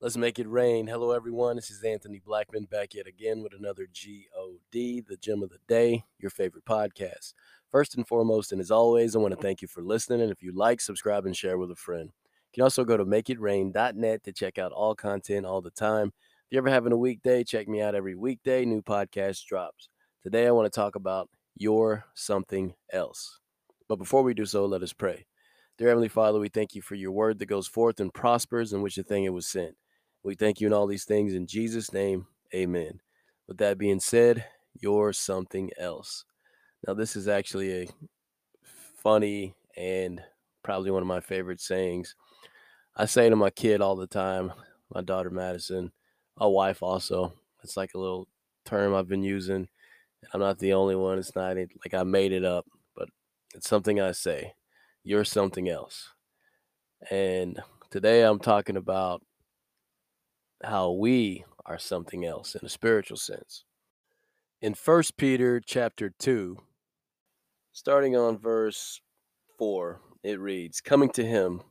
Let's make it rain. Hello, everyone. This is Anthony Blackman back yet again with another GOD, the gem of the day, your favorite podcast. First and foremost, and as always, I want to thank you for listening. And if you like, subscribe and share with a friend. You can also go to makeitrain.net to check out all content all the time. If you're ever having a weekday, check me out every weekday. New podcast drops. Today, I want to talk about your something else. But before we do so, let us pray. Dear Heavenly Father, we thank you for your word that goes forth and prospers in which the thing it was sent. We thank you in all these things in Jesus' name. Amen. With that being said, you're something else. Now, this is actually a funny and probably one of my favorite sayings. I say to my kid all the time, my daughter Madison, my wife also. It's like a little term I've been using. I'm not the only one. It's not like I made it up, but it's something I say. You're something else. And today I'm talking about how we are something else in a spiritual sense. In 1 Peter chapter 2, starting on verse 4, it reads, Coming to him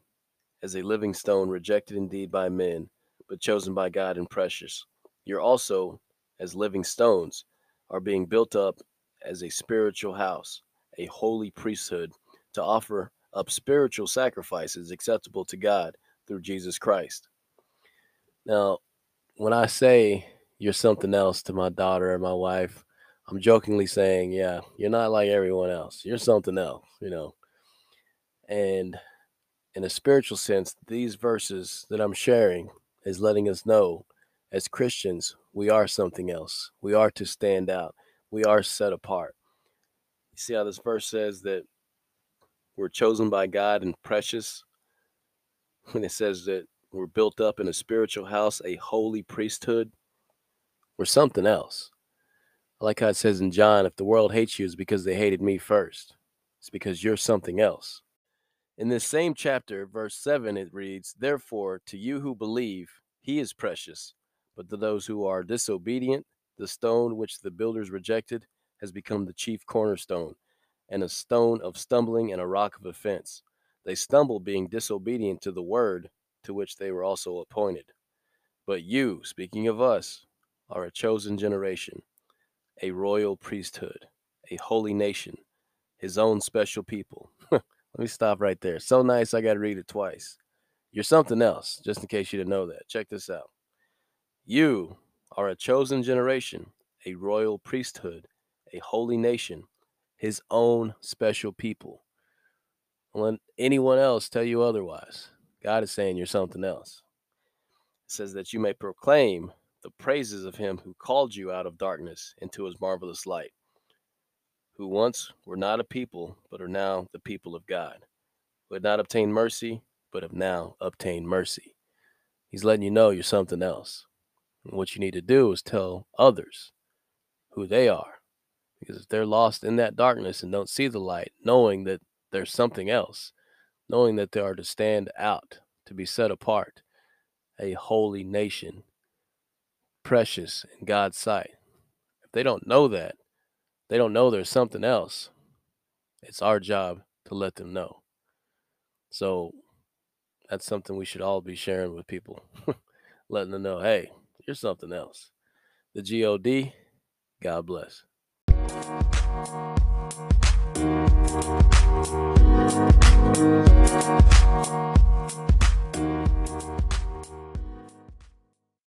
as a living stone, rejected indeed by men, but chosen by God and precious. You're also, as living stones, are being built up as a spiritual house, a holy priesthood, to offer up spiritual sacrifices acceptable to God through Jesus Christ. Now, when I say you're something else to my daughter and my wife, I'm jokingly saying, yeah, you're not like everyone else. You're something else, you know. And in a spiritual sense, these verses that I'm sharing is letting us know as Christians, we are something else. We are to stand out. We are set apart. You see how this verse says that we're chosen by God and precious? When it says that we're built up in a spiritual house, a holy priesthood, we're something else. I like how it says in John, if the world hates you, it's because they hated me first. It's because you're something else. In this same chapter, verse 7, it reads, Therefore, to you who believe, he is precious. But to those who are disobedient, the stone which the builders rejected has become the chief cornerstone, and a stone of stumbling and a rock of offense. They stumble, being disobedient to the word to which they were also appointed. But you, speaking of us, are a chosen generation, a royal priesthood, a holy nation, his own special people. Let me stop right there. So nice, I got to read it twice. You're something else, just in case you didn't know that. Check this out. You are a chosen generation, a royal priesthood, a holy nation, his own special people. Let anyone else tell you otherwise. God is saying you're something else. It says that you may proclaim the praises of him who called you out of darkness into his marvelous light, who once were not a people, but are now the people of God, who had not obtained mercy, but have now obtained mercy. He's letting you know you're something else. And what you need to do is tell others who they are. Because if they're lost in that darkness and don't see the light, knowing that there's something else, knowing that they are to stand out, to be set apart, a holy nation, precious in God's sight. If they don't know that, they don't know there's something else. It's our job to let them know. So that's something we should all be sharing with people, letting them know, hey, you're something else. The GOD, God bless.